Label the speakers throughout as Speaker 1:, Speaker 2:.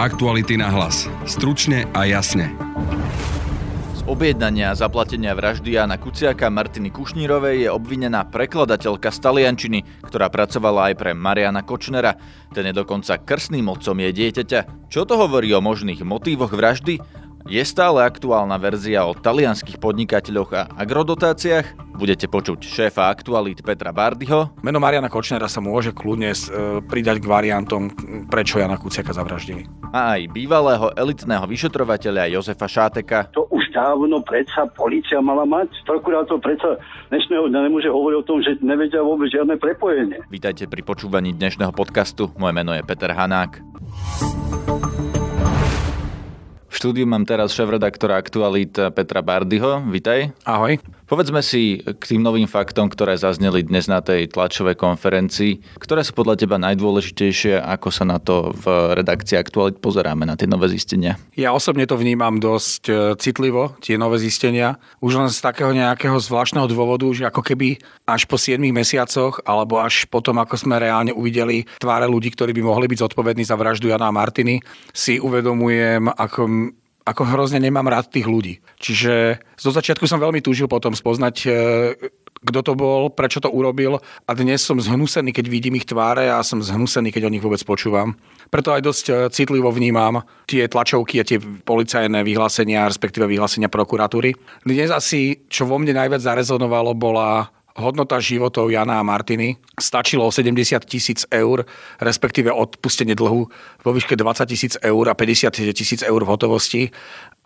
Speaker 1: Aktuality na hlas. Stručne a jasne.
Speaker 2: Z objednania a zaplatenia vraždy Jana Kuciaka Martiny Kušnírovej je obvinená prekladateľka z Taliančiny, ktorá pracovala aj pre Mariana Kočnera. Ten je dokonca krstným otcom jej dieťaťa. Čo to hovorí o možných motívoch vraždy? Je stále aktuálna verzia o talianských podnikateľoch a agrodotáciách? Budete počuť šéfa aktualít Petra Bardyho.
Speaker 3: Meno Mariana Kočnera sa môže kľudne e, pridať k variantom, prečo Jana Kuciaka zavraždili.
Speaker 2: A aj bývalého elitného vyšetrovateľa Jozefa Šáteka.
Speaker 4: To už dávno predsa policia mala mať. Prokurátor predsa dnešného dňa nemôže hovoriť o tom, že nevedia vôbec žiadne prepojenie.
Speaker 2: Vítajte pri počúvaní dnešného podcastu. Moje meno je Peter Hanák štúdiu mám teraz šéf-redaktora Aktualit Petra Bardyho. Vitaj.
Speaker 3: Ahoj.
Speaker 2: Povedzme si k tým novým faktom, ktoré zazneli dnes na tej tlačovej konferencii. Ktoré sú podľa teba najdôležitejšie? Ako sa na to v redakcii Aktualit pozeráme, na tie nové zistenia?
Speaker 3: Ja osobne to vnímam dosť e, citlivo, tie nové zistenia. Už len z takého nejakého zvláštneho dôvodu, že ako keby až po 7 mesiacoch, alebo až potom, ako sme reálne uvideli tváre ľudí, ktorí by mohli byť zodpovední za vraždu Jana a Martiny, si uvedomujem, ako ako hrozne nemám rád tých ľudí. Čiže zo začiatku som veľmi túžil potom spoznať e, kto to bol, prečo to urobil a dnes som zhnusený, keď vidím ich tváre a som zhnusený, keď o nich vôbec počúvam. Preto aj dosť e, citlivo vnímam tie tlačovky a tie policajné vyhlásenia, respektíve vyhlásenia prokuratúry. Dnes asi, čo vo mne najviac zarezonovalo, bola hodnota životov Jana a Martiny stačilo 70 tisíc eur, respektíve odpustenie dlhu vo výške 20 tisíc eur a 50 tisíc eur v hotovosti,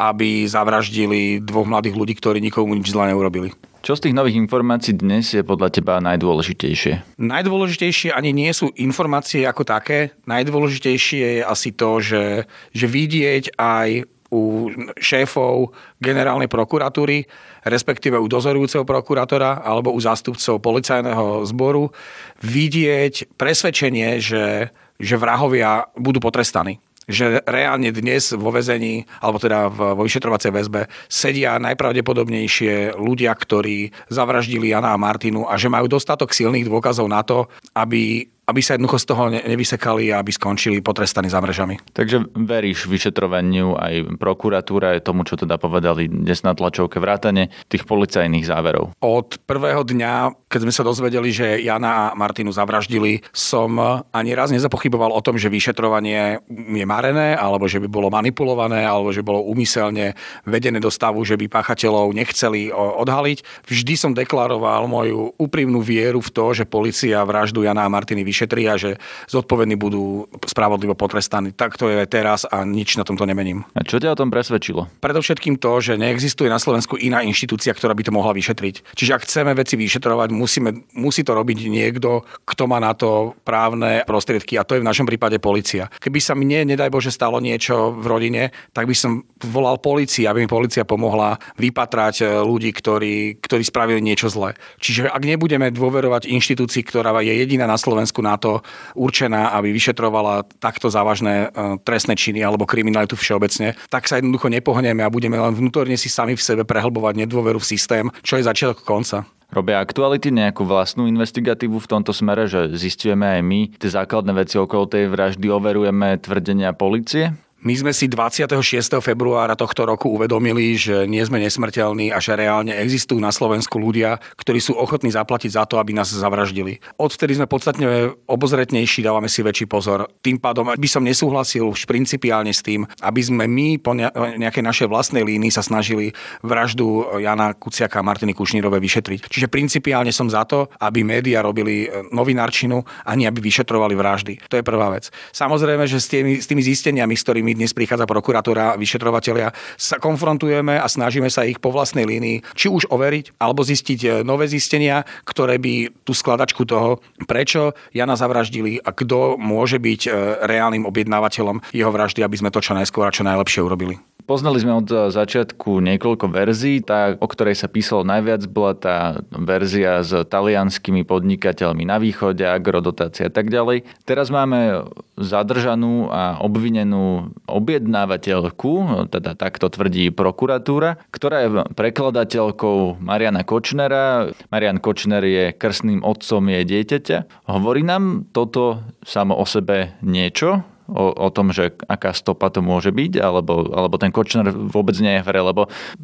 Speaker 3: aby zavraždili dvoch mladých ľudí, ktorí nikomu nič zlé neurobili.
Speaker 2: Čo z tých nových informácií dnes je podľa teba najdôležitejšie?
Speaker 3: Najdôležitejšie ani nie sú informácie ako také. Najdôležitejšie je asi to, že, že vidieť aj u šéfov generálnej prokuratúry, respektíve u dozorujúceho prokurátora alebo u zástupcov policajného zboru, vidieť presvedčenie, že, že vrahovia budú potrestaní. Že reálne dnes vo väzení, alebo teda vo vyšetrovacej väzbe, sedia najpravdepodobnejšie ľudia, ktorí zavraždili Jana a Martinu a že majú dostatok silných dôkazov na to, aby aby sa jednoducho z toho nevysekali a aby skončili potrestaní za mrežami.
Speaker 2: Takže veríš vyšetrovaniu aj prokuratúra, aj tomu, čo teda povedali dnes na tlačovke vrátane tých policajných záverov?
Speaker 3: Od prvého dňa, keď sme sa dozvedeli, že Jana a Martinu zavraždili, som ani raz nezapochyboval o tom, že vyšetrovanie je marené, alebo že by bolo manipulované, alebo že bolo úmyselne vedené do stavu, že by páchateľov nechceli odhaliť. Vždy som deklaroval moju úprimnú vieru v to, že policia vraždu Jana a Martiny vyšetria, že zodpovední budú spravodlivo potrestaní. Tak to je teraz a nič na tomto nemením.
Speaker 2: A čo ťa o tom presvedčilo?
Speaker 3: Predovšetkým to, že neexistuje na Slovensku iná inštitúcia, ktorá by to mohla vyšetriť. Čiže ak chceme veci vyšetrovať, musíme, musí to robiť niekto, kto má na to právne prostriedky a to je v našom prípade policia. Keby sa mne, nedaj Bože, stalo niečo v rodine, tak by som volal policii, aby mi policia pomohla vypatrať e, ľudí, ktorí, ktorí spravili niečo zlé. Čiže ak nebudeme dôverovať inštitúcii, ktorá je jediná na Slovensku na to určená, aby vyšetrovala takto závažné e, trestné činy alebo kriminalitu všeobecne, tak sa jednoducho nepohneme a budeme len vnútorne si sami v sebe prehlbovať nedôveru v systém, čo je začiatok konca.
Speaker 2: Robia aktuality nejakú vlastnú investigatívu v tomto smere, že zistujeme aj my tie základné veci okolo tej vraždy, overujeme tvrdenia policie?
Speaker 3: My sme si 26. februára tohto roku uvedomili, že nie sme nesmrteľní a že reálne existujú na Slovensku ľudia, ktorí sú ochotní zaplatiť za to, aby nás zavraždili. Odvtedy sme podstatne obozretnejší, dávame si väčší pozor. Tým pádom by som nesúhlasil už principiálne s tým, aby sme my po nejakej našej vlastnej línii sa snažili vraždu Jana Kuciaka a Martiny Kušnírove vyšetriť. Čiže principiálne som za to, aby médiá robili e, novinárčinu, ani aby vyšetrovali vraždy. To je prvá vec. Samozrejme, že s tými, s tými zisteniami, ktorými dnes prichádza prokuratúra, vyšetrovateľia, sa konfrontujeme a snažíme sa ich po vlastnej línii či už overiť, alebo zistiť e, nové zistenia, ktoré by tú skladačku toho, prečo Jana zavraždili a kto môže byť e, reálnym objednávateľom jeho vraždy, aby sme to čo najskôr a čo najlepšie urobili.
Speaker 2: Poznali sme od začiatku niekoľko verzií. Tá, o ktorej sa písalo najviac, bola tá verzia s talianskými podnikateľmi na východe, agrodotácia a tak ďalej. Teraz máme zadržanú a obvinenú objednávateľku, teda takto tvrdí prokuratúra, ktorá je prekladateľkou Mariana Kočnera. Marian Kočner je krstným otcom jej dieťaťa. Hovorí nám toto samo o sebe niečo? O, o tom, že aká stopa to môže byť, alebo, alebo ten Kočner vôbec nie je v hre, lebo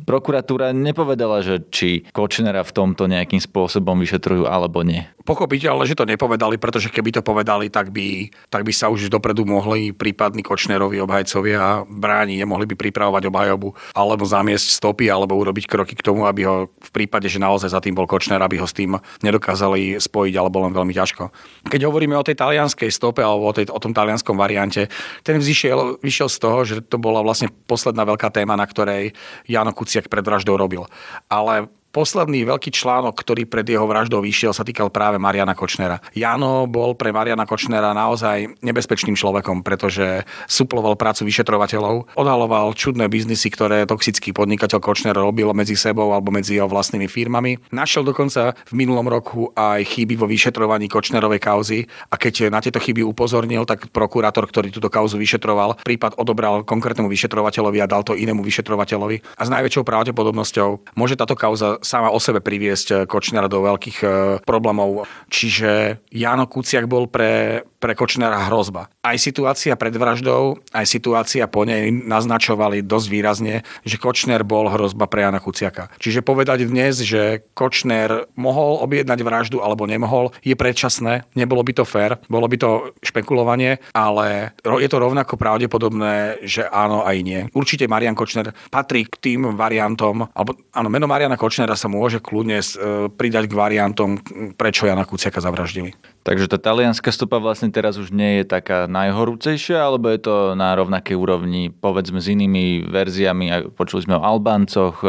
Speaker 2: prokuratúra nepovedala, že či Kočnera v tomto nejakým spôsobom vyšetrujú alebo nie.
Speaker 3: Pochopiteľne, že to nepovedali, pretože keby to povedali, tak by, tak by sa už dopredu mohli prípadní Kočnerovi obhajcovia brániť, nemohli by pripravovať obhajobu alebo zamiesť stopy alebo urobiť kroky k tomu, aby ho v prípade, že naozaj za tým bol Kočner, aby ho s tým nedokázali spojiť alebo len veľmi ťažko. Keď hovoríme o tej talianskej stope alebo o, tej, o tom talianskom variante, ten vyšiel, vyšiel z toho, že to bola vlastne posledná veľká téma, na ktorej Jano Kuciak pred vraždou robil. Ale Posledný veľký článok, ktorý pred jeho vraždou vyšiel, sa týkal práve Mariana Kočnera. Jano bol pre Mariana Kočnera naozaj nebezpečným človekom, pretože suploval prácu vyšetrovateľov, odhaloval čudné biznisy, ktoré toxický podnikateľ Kočner robil medzi sebou alebo medzi jeho vlastnými firmami. Našiel dokonca v minulom roku aj chyby vo vyšetrovaní Kočnerovej kauzy a keď na tieto chyby upozornil, tak prokurátor, ktorý túto kauzu vyšetroval, prípad odobral konkrétnemu vyšetrovateľovi a dal to inému vyšetrovateľovi. A s najväčšou pravdepodobnosťou môže táto kauza sama o sebe priviesť eh, Kočnera do veľkých eh, problémov. Čiže Jano Kuciak bol pre, pre Kočnera hrozba. Aj situácia pred vraždou, aj situácia po nej naznačovali dosť výrazne, že Kočner bol hrozba pre Jana Kuciaka. Čiže povedať dnes, že Kočner mohol objednať vraždu alebo nemohol, je predčasné, nebolo by to fér, bolo by to špekulovanie, ale je to rovnako pravdepodobné, že áno aj nie. Určite Marian Kočner patrí k tým variantom, alebo áno, meno Mariana Kočnera sa môže kľudne e, pridať k variantom, prečo Jana Kuciaka zavraždili.
Speaker 2: Takže tá talianská stopa vlastne teraz už nie je taká najhorúcejšia, alebo je to na rovnakej úrovni, povedzme, s inými verziami. Počuli sme o Albáncoch,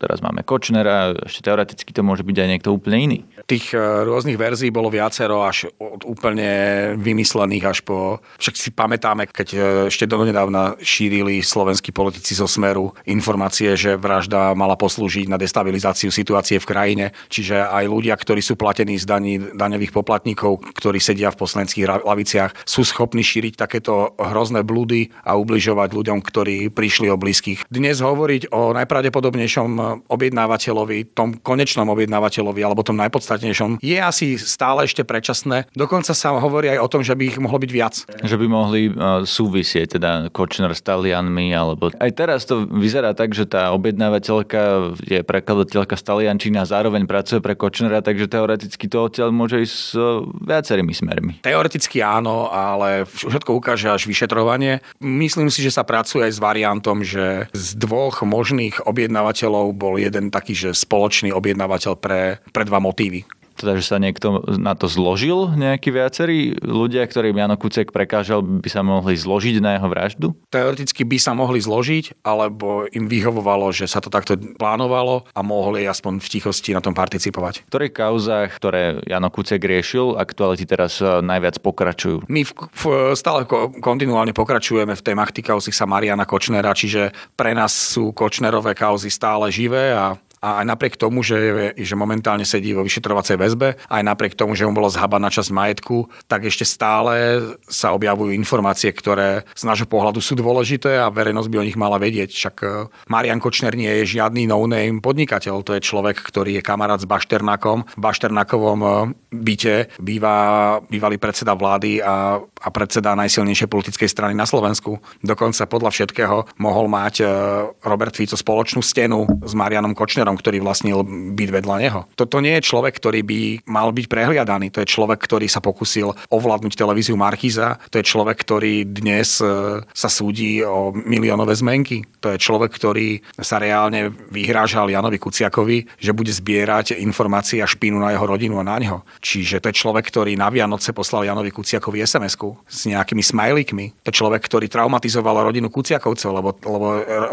Speaker 2: teraz máme Kočnera, ešte teoreticky to môže byť aj niekto úplne iný.
Speaker 3: Tých e, rôznych verzií bolo viacero, až od úplne vymyslených až po... Však si pamätáme, keď e, ešte donedávna šírili slovenskí politici zo Smeru informácie, že vražda mala poslúžiť na destabilizáciu situácie v krajine. Čiže aj ľudia, ktorí sú platení z daní, daňových poplatníkov, ktorí sedia v poslaneckých laviciach, sú schopní šíriť takéto hrozné blúdy a ubližovať ľuďom, ktorí prišli o blízkych. Dnes hovoriť o najpravdepodobnejšom objednávateľovi, tom konečnom objednávateľovi alebo tom najpodstatnejšom, je asi stále ešte predčasné. Dokonca sa hovorí aj o tom, že by ich mohlo byť viac.
Speaker 2: Že by mohli e, súvisieť teda Kočner s Talianmi, alebo aj teraz to vyzerá tak, že tá objednávateľka je prekladateľka z Taliančiny a zároveň pracuje pre Kočnera, takže teoreticky to odtiaľ môže ísť s viacerými smermi.
Speaker 3: Teoreticky áno, ale všetko ukáže až vyšetrovanie. Myslím si, že sa pracuje aj s variantom, že z dvoch možných objednávateľov bol jeden taký, že spoločný objednávateľ pre, pre dva motívy
Speaker 2: teda, že sa niekto na to zložil, nejakí viacerí ľudia, ktorým Jano Kucek prekážal, by sa mohli zložiť na jeho vraždu?
Speaker 3: Teoreticky by sa mohli zložiť, alebo im vyhovovalo, že sa to takto plánovalo a mohli aspoň v tichosti na tom participovať.
Speaker 2: V ktorých kauzách, ktoré Jano Kucek riešil, aktuality teraz e, najviac pokračujú?
Speaker 3: My v, v, stále kontinuálne pokračujeme v témach týkajúcich sa Mariana Kočnera, čiže pre nás sú Kočnerové kauzy stále živé a a aj napriek tomu, že, že momentálne sedí vo vyšetrovacej väzbe, aj napriek tomu, že mu bolo zhabaná časť majetku, tak ešte stále sa objavujú informácie, ktoré z nášho pohľadu sú dôležité a verejnosť by o nich mala vedieť. Však e, Marian Kočner nie je žiadny no-name podnikateľ, to je človek, ktorý je kamarát s Bašternakom. V Bašternakovom e, byte býva bývalý predseda vlády a, a predseda najsilnejšej politickej strany na Slovensku. Dokonca podľa všetkého mohol mať e, Robert Fico spoločnú stenu s Marianom Kočnerom Kočnerom, ktorý vlastnil byť vedľa neho. Toto nie je človek, ktorý by mal byť prehliadaný. To je človek, ktorý sa pokusil ovládnuť televíziu Markíza. To je človek, ktorý dnes e, sa súdi o miliónové zmenky. To je človek, ktorý sa reálne vyhrážal Janovi Kuciakovi, že bude zbierať informácie a špínu na jeho rodinu a na neho. Čiže to je človek, ktorý na Vianoce poslal Janovi Kuciakovi sms s nejakými smajlíkmi. To je človek, ktorý traumatizoval rodinu Kuciakovcov, lebo, lebo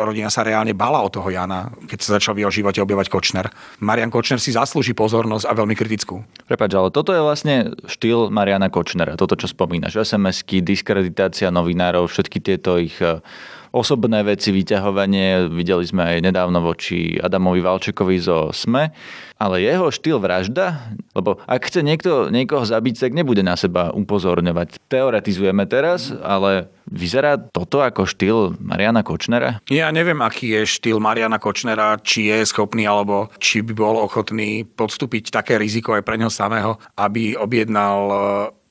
Speaker 3: rodina sa reálne bala o toho Jana, keď sa začal v jeho živote objavať Kočner. Marian Kočner si zaslúži pozornosť a veľmi kritickú.
Speaker 2: Prepač, ale toto je vlastne štýl Mariana Kočnera. Toto, čo spomínaš. SMS-ky, diskreditácia novinárov, všetky tieto ich eh, osobné veci, vyťahovanie. Videli sme aj nedávno voči Adamovi Valčekovi zo SME ale jeho štýl vražda, lebo ak chce niekto niekoho zabiť, tak nebude na seba upozorňovať. Teoretizujeme teraz, ale vyzerá toto ako štýl Mariana Kočnera?
Speaker 3: Ja neviem, aký je štýl Mariana Kočnera, či je schopný, alebo či by bol ochotný podstúpiť také riziko aj pre neho samého, aby objednal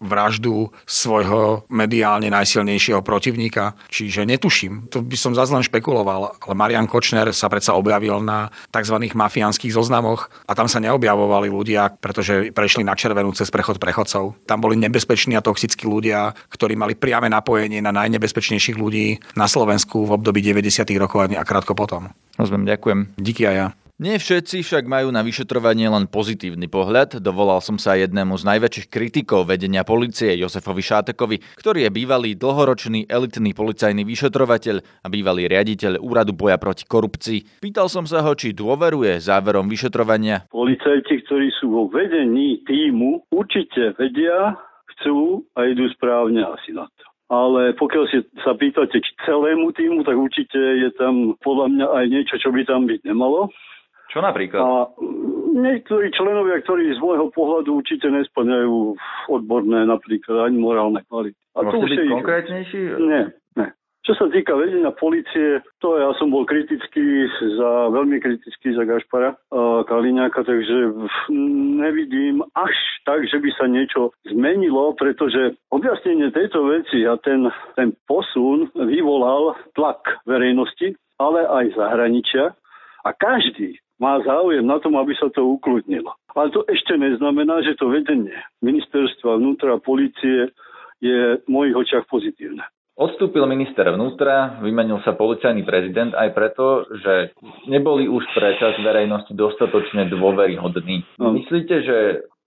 Speaker 3: vraždu svojho mediálne najsilnejšieho protivníka. Čiže netuším, to by som zase len špekuloval, ale Marian Kočner sa predsa objavil na tzv. mafiánskych zoznamoch a tam sa neobjavovali ľudia, pretože prešli na červenú cez prechod prechodcov. Tam boli nebezpeční a toxickí ľudia, ktorí mali priame napojenie na najnebezpečnejších ľudí na Slovensku v období 90. rokov a krátko potom.
Speaker 2: Rozumiem, ďakujem.
Speaker 3: Díky aj ja.
Speaker 2: Nie všetci však majú na vyšetrovanie len pozitívny pohľad. Dovolal som sa jednému z najväčších kritikov vedenia policie Josefovi Šátekovi, ktorý je bývalý dlhoročný elitný policajný vyšetrovateľ a bývalý riaditeľ Úradu boja proti korupcii. Pýtal som sa ho, či dôveruje záverom vyšetrovania.
Speaker 4: Policajti, ktorí sú vo vedení týmu, určite vedia, chcú a idú správne asi na to ale pokiaľ si sa pýtate k celému týmu, tak určite je tam podľa mňa aj niečo, čo by tam byť nemalo.
Speaker 2: Čo napríklad? A
Speaker 4: niektorí členovia, ktorí z môjho pohľadu určite nesplňajú odborné napríklad ani morálne kvality.
Speaker 2: A to už byť konkrétnejší?
Speaker 4: Nie, nie. Čo sa týka vedenia policie, to ja som bol kritický za, veľmi kritický za Gašpara Kaliňáka, takže nevidím až tak, že by sa niečo zmenilo, pretože objasnenie tejto veci a ten, ten posun vyvolal tlak verejnosti, ale aj zahraničia. A každý, má záujem na tom, aby sa to ukludnilo. Ale to ešte neznamená, že to vedenie ministerstva vnútra a policie je v mojich očiach pozitívne.
Speaker 2: Odstúpil minister vnútra, vymenil sa policajný prezident aj preto, že neboli už pre čas verejnosti dostatočne dôveryhodní. No. Myslíte, že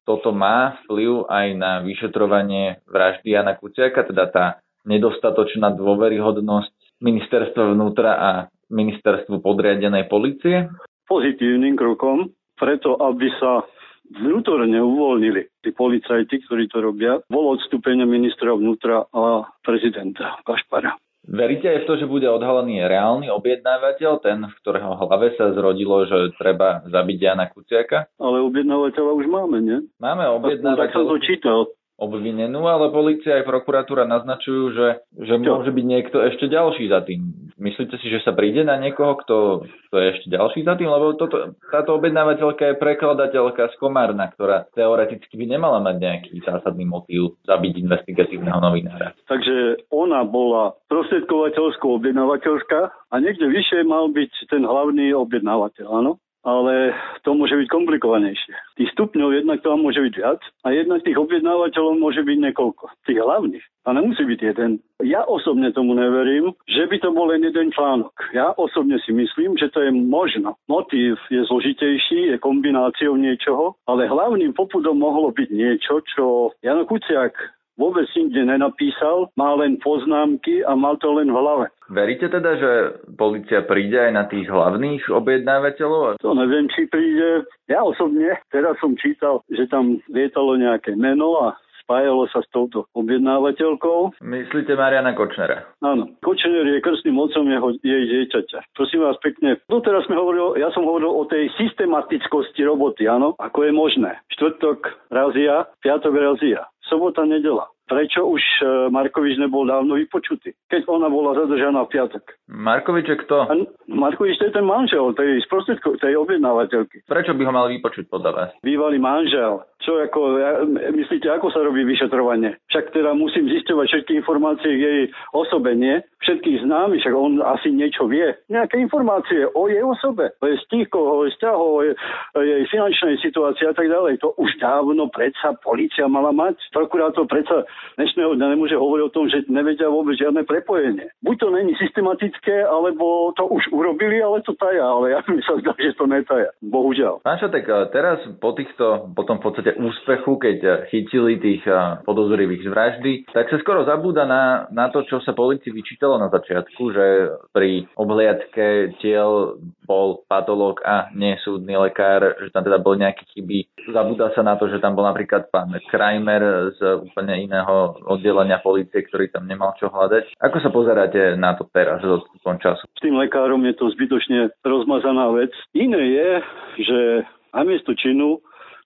Speaker 2: toto má vplyv aj na vyšetrovanie vraždy Jana Kuciaka, teda tá nedostatočná dôveryhodnosť ministerstva vnútra a ministerstvu podriadenej policie?
Speaker 4: pozitívnym krokom, preto aby sa vnútorne uvoľnili tí policajti, ktorí to robia, bolo odstúpenie ministra vnútra a prezidenta Kašpara.
Speaker 2: Veríte aj v to, že bude odhalený reálny objednávateľ, ten, v ktorého hlave sa zrodilo, že treba zabiť Jana Kuciaka?
Speaker 4: Ale objednávateľa už máme, nie?
Speaker 2: Máme objednávateľa.
Speaker 4: Tak sa to čítal
Speaker 2: obvinenú, ale policia aj prokuratúra naznačujú, že, že môže byť niekto ešte ďalší za tým. Myslíte si, že sa príde na niekoho, kto, kto je ešte ďalší za tým? Lebo toto, táto objednávateľka je prekladateľka z Komárna, ktorá teoreticky by nemala mať nejaký zásadný motív zabiť investigatívneho novinára.
Speaker 4: Takže ona bola prostredkovateľskou objednávateľská a niekde vyššie mal byť ten hlavný objednávateľ, áno? Ale to môže byť komplikovanejšie. Tých stupňov jednak to môže byť viac a jednak tých objednávateľov môže byť niekoľko. Tých hlavných. A nemusí byť jeden. Ja osobne tomu neverím, že by to bol len jeden článok. Ja osobne si myslím, že to je možno. Motív je zložitejší, je kombináciou niečoho, ale hlavným popudom mohlo byť niečo, čo Jano Kuciak vôbec nikde nenapísal, má len poznámky a mal to len v hlave.
Speaker 2: Veríte teda, že policia príde aj na tých hlavných objednávateľov?
Speaker 4: To neviem, či príde. Ja osobne, teraz som čítal, že tam lietalo nejaké meno a spájalo sa s touto objednávateľkou.
Speaker 2: Myslíte Mariana Kočnera?
Speaker 4: Áno. Kočner je krstným otcom jeho, jej dieťaťa. Prosím vás pekne, no teraz sme hovorili, ja som hovoril o tej systematickosti roboty, áno, ako je možné. Štvrtok razia, piatok razia, sobota, nedela. Prečo už e, Markovič nebol dávno vypočutý, keď ona bola zadržaná v piatok?
Speaker 2: Markovič je kto? A
Speaker 4: Markovič to je ten manžel tej, tej objednávateľky.
Speaker 2: Prečo by ho mal vypočuť podľa vás?
Speaker 4: Bývalý manžel čo ako, ja, myslíte, ako sa robí vyšetrovanie? Však teda musím zisťovať všetky informácie k jej osobe, nie? Všetkých známy, však on asi niečo vie. Nejaké informácie o jej osobe, o jej stíkoch, o jej vzťahoch, o jej, o jej finančnej situácii a tak ďalej. To už dávno predsa policia mala mať. Prokurátor predsa dnešného dňa nemôže hovoriť o tom, že nevedia vôbec žiadne prepojenie. Buď to není systematické, alebo to už urobili, ale to taja. Ale ja mi sa zdá, že to netaja. Bohužiaľ.
Speaker 2: Pán Šatek, teraz po týchto, potom v podstate úspechu, keď eh, chytili tých eh, podozrivých z vraždy, tak sa skoro zabúda na, na to, čo sa policii vyčítalo na začiatku, že pri obhliadke tiel bol patológ a nesúdny lekár, že tam teda boli nejaké chyby. Zabúda sa na to, že tam bol napríklad pán Kramer z úplne iného oddelenia policie, ktorý tam nemal čo hľadať. Ako sa pozeráte na to teraz s odstupom času?
Speaker 4: S tým lekárom je to zbytočne rozmazaná vec. Iné je, že namiesto činu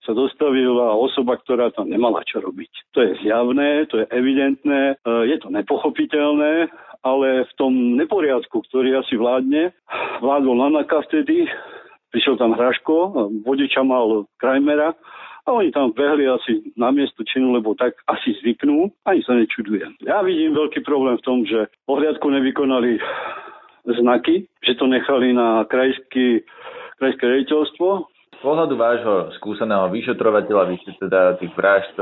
Speaker 4: sa dostavila osoba, ktorá tam nemala čo robiť. To je zjavné, to je evidentné, e, je to nepochopiteľné, ale v tom neporiadku, ktorý asi vládne, vládol Lanaka vtedy, prišiel tam Hraško, vodiča mal Krajmera A oni tam behli asi na miesto činu, lebo tak asi zvyknú, ani sa nečudujem. Ja vidím veľký problém v tom, že pohľadku nevykonali znaky, že to nechali na krajský, krajské rejiteľstvo,
Speaker 2: pohľadu vášho skúseného vyšetrovateľa, vy ste teda tých vražd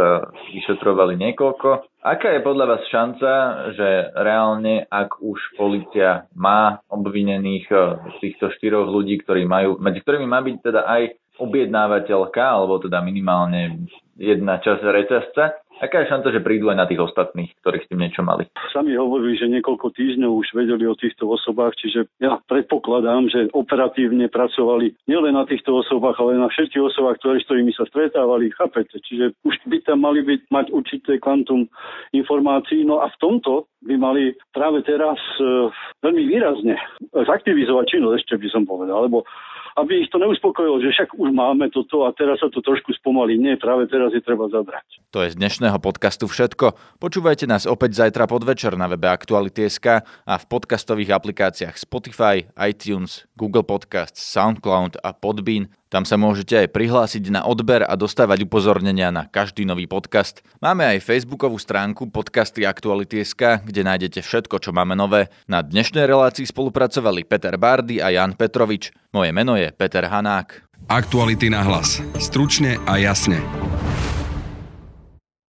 Speaker 2: vyšetrovali niekoľko. Aká je podľa vás šanca, že reálne, ak už policia má obvinených eh, týchto štyroch ľudí, ktorí majú, medzi ktorými má byť teda aj objednávateľka, alebo teda minimálne jedna časť reťazca, Aká je šanca, že prídu aj na tých ostatných, ktorí s tým niečo mali?
Speaker 4: Sami hovorili, že niekoľko týždňov už vedeli o týchto osobách, čiže ja predpokladám, že operatívne pracovali nielen na týchto osobách, ale na všetkých osobách, ktoré, s ktorými sa stretávali, chápete? Čiže už by tam mali byť, mať určité kvantum informácií, no a v tomto by mali práve teraz e, veľmi výrazne zaktivizovať činnosť, ešte by som povedal, lebo aby ich to neuspokojilo, že však už máme toto a teraz sa to trošku spomalí. Nie, práve teraz je treba zabrať.
Speaker 2: To je z dnešného podcastu všetko. Počúvajte nás opäť zajtra podvečer na webe Aktuality.sk a v podcastových aplikáciách Spotify, iTunes, Google Podcasts, SoundCloud a Podbean. Tam sa môžete aj prihlásiť na odber a dostávať upozornenia na každý nový podcast. Máme aj facebookovú stránku podcasty Aktuality.sk, kde nájdete všetko, čo máme nové. Na dnešnej relácii spolupracovali Peter Bardy a Jan Petrovič. Moje meno je Peter Hanák.
Speaker 1: Aktuality na hlas. Stručne a jasne.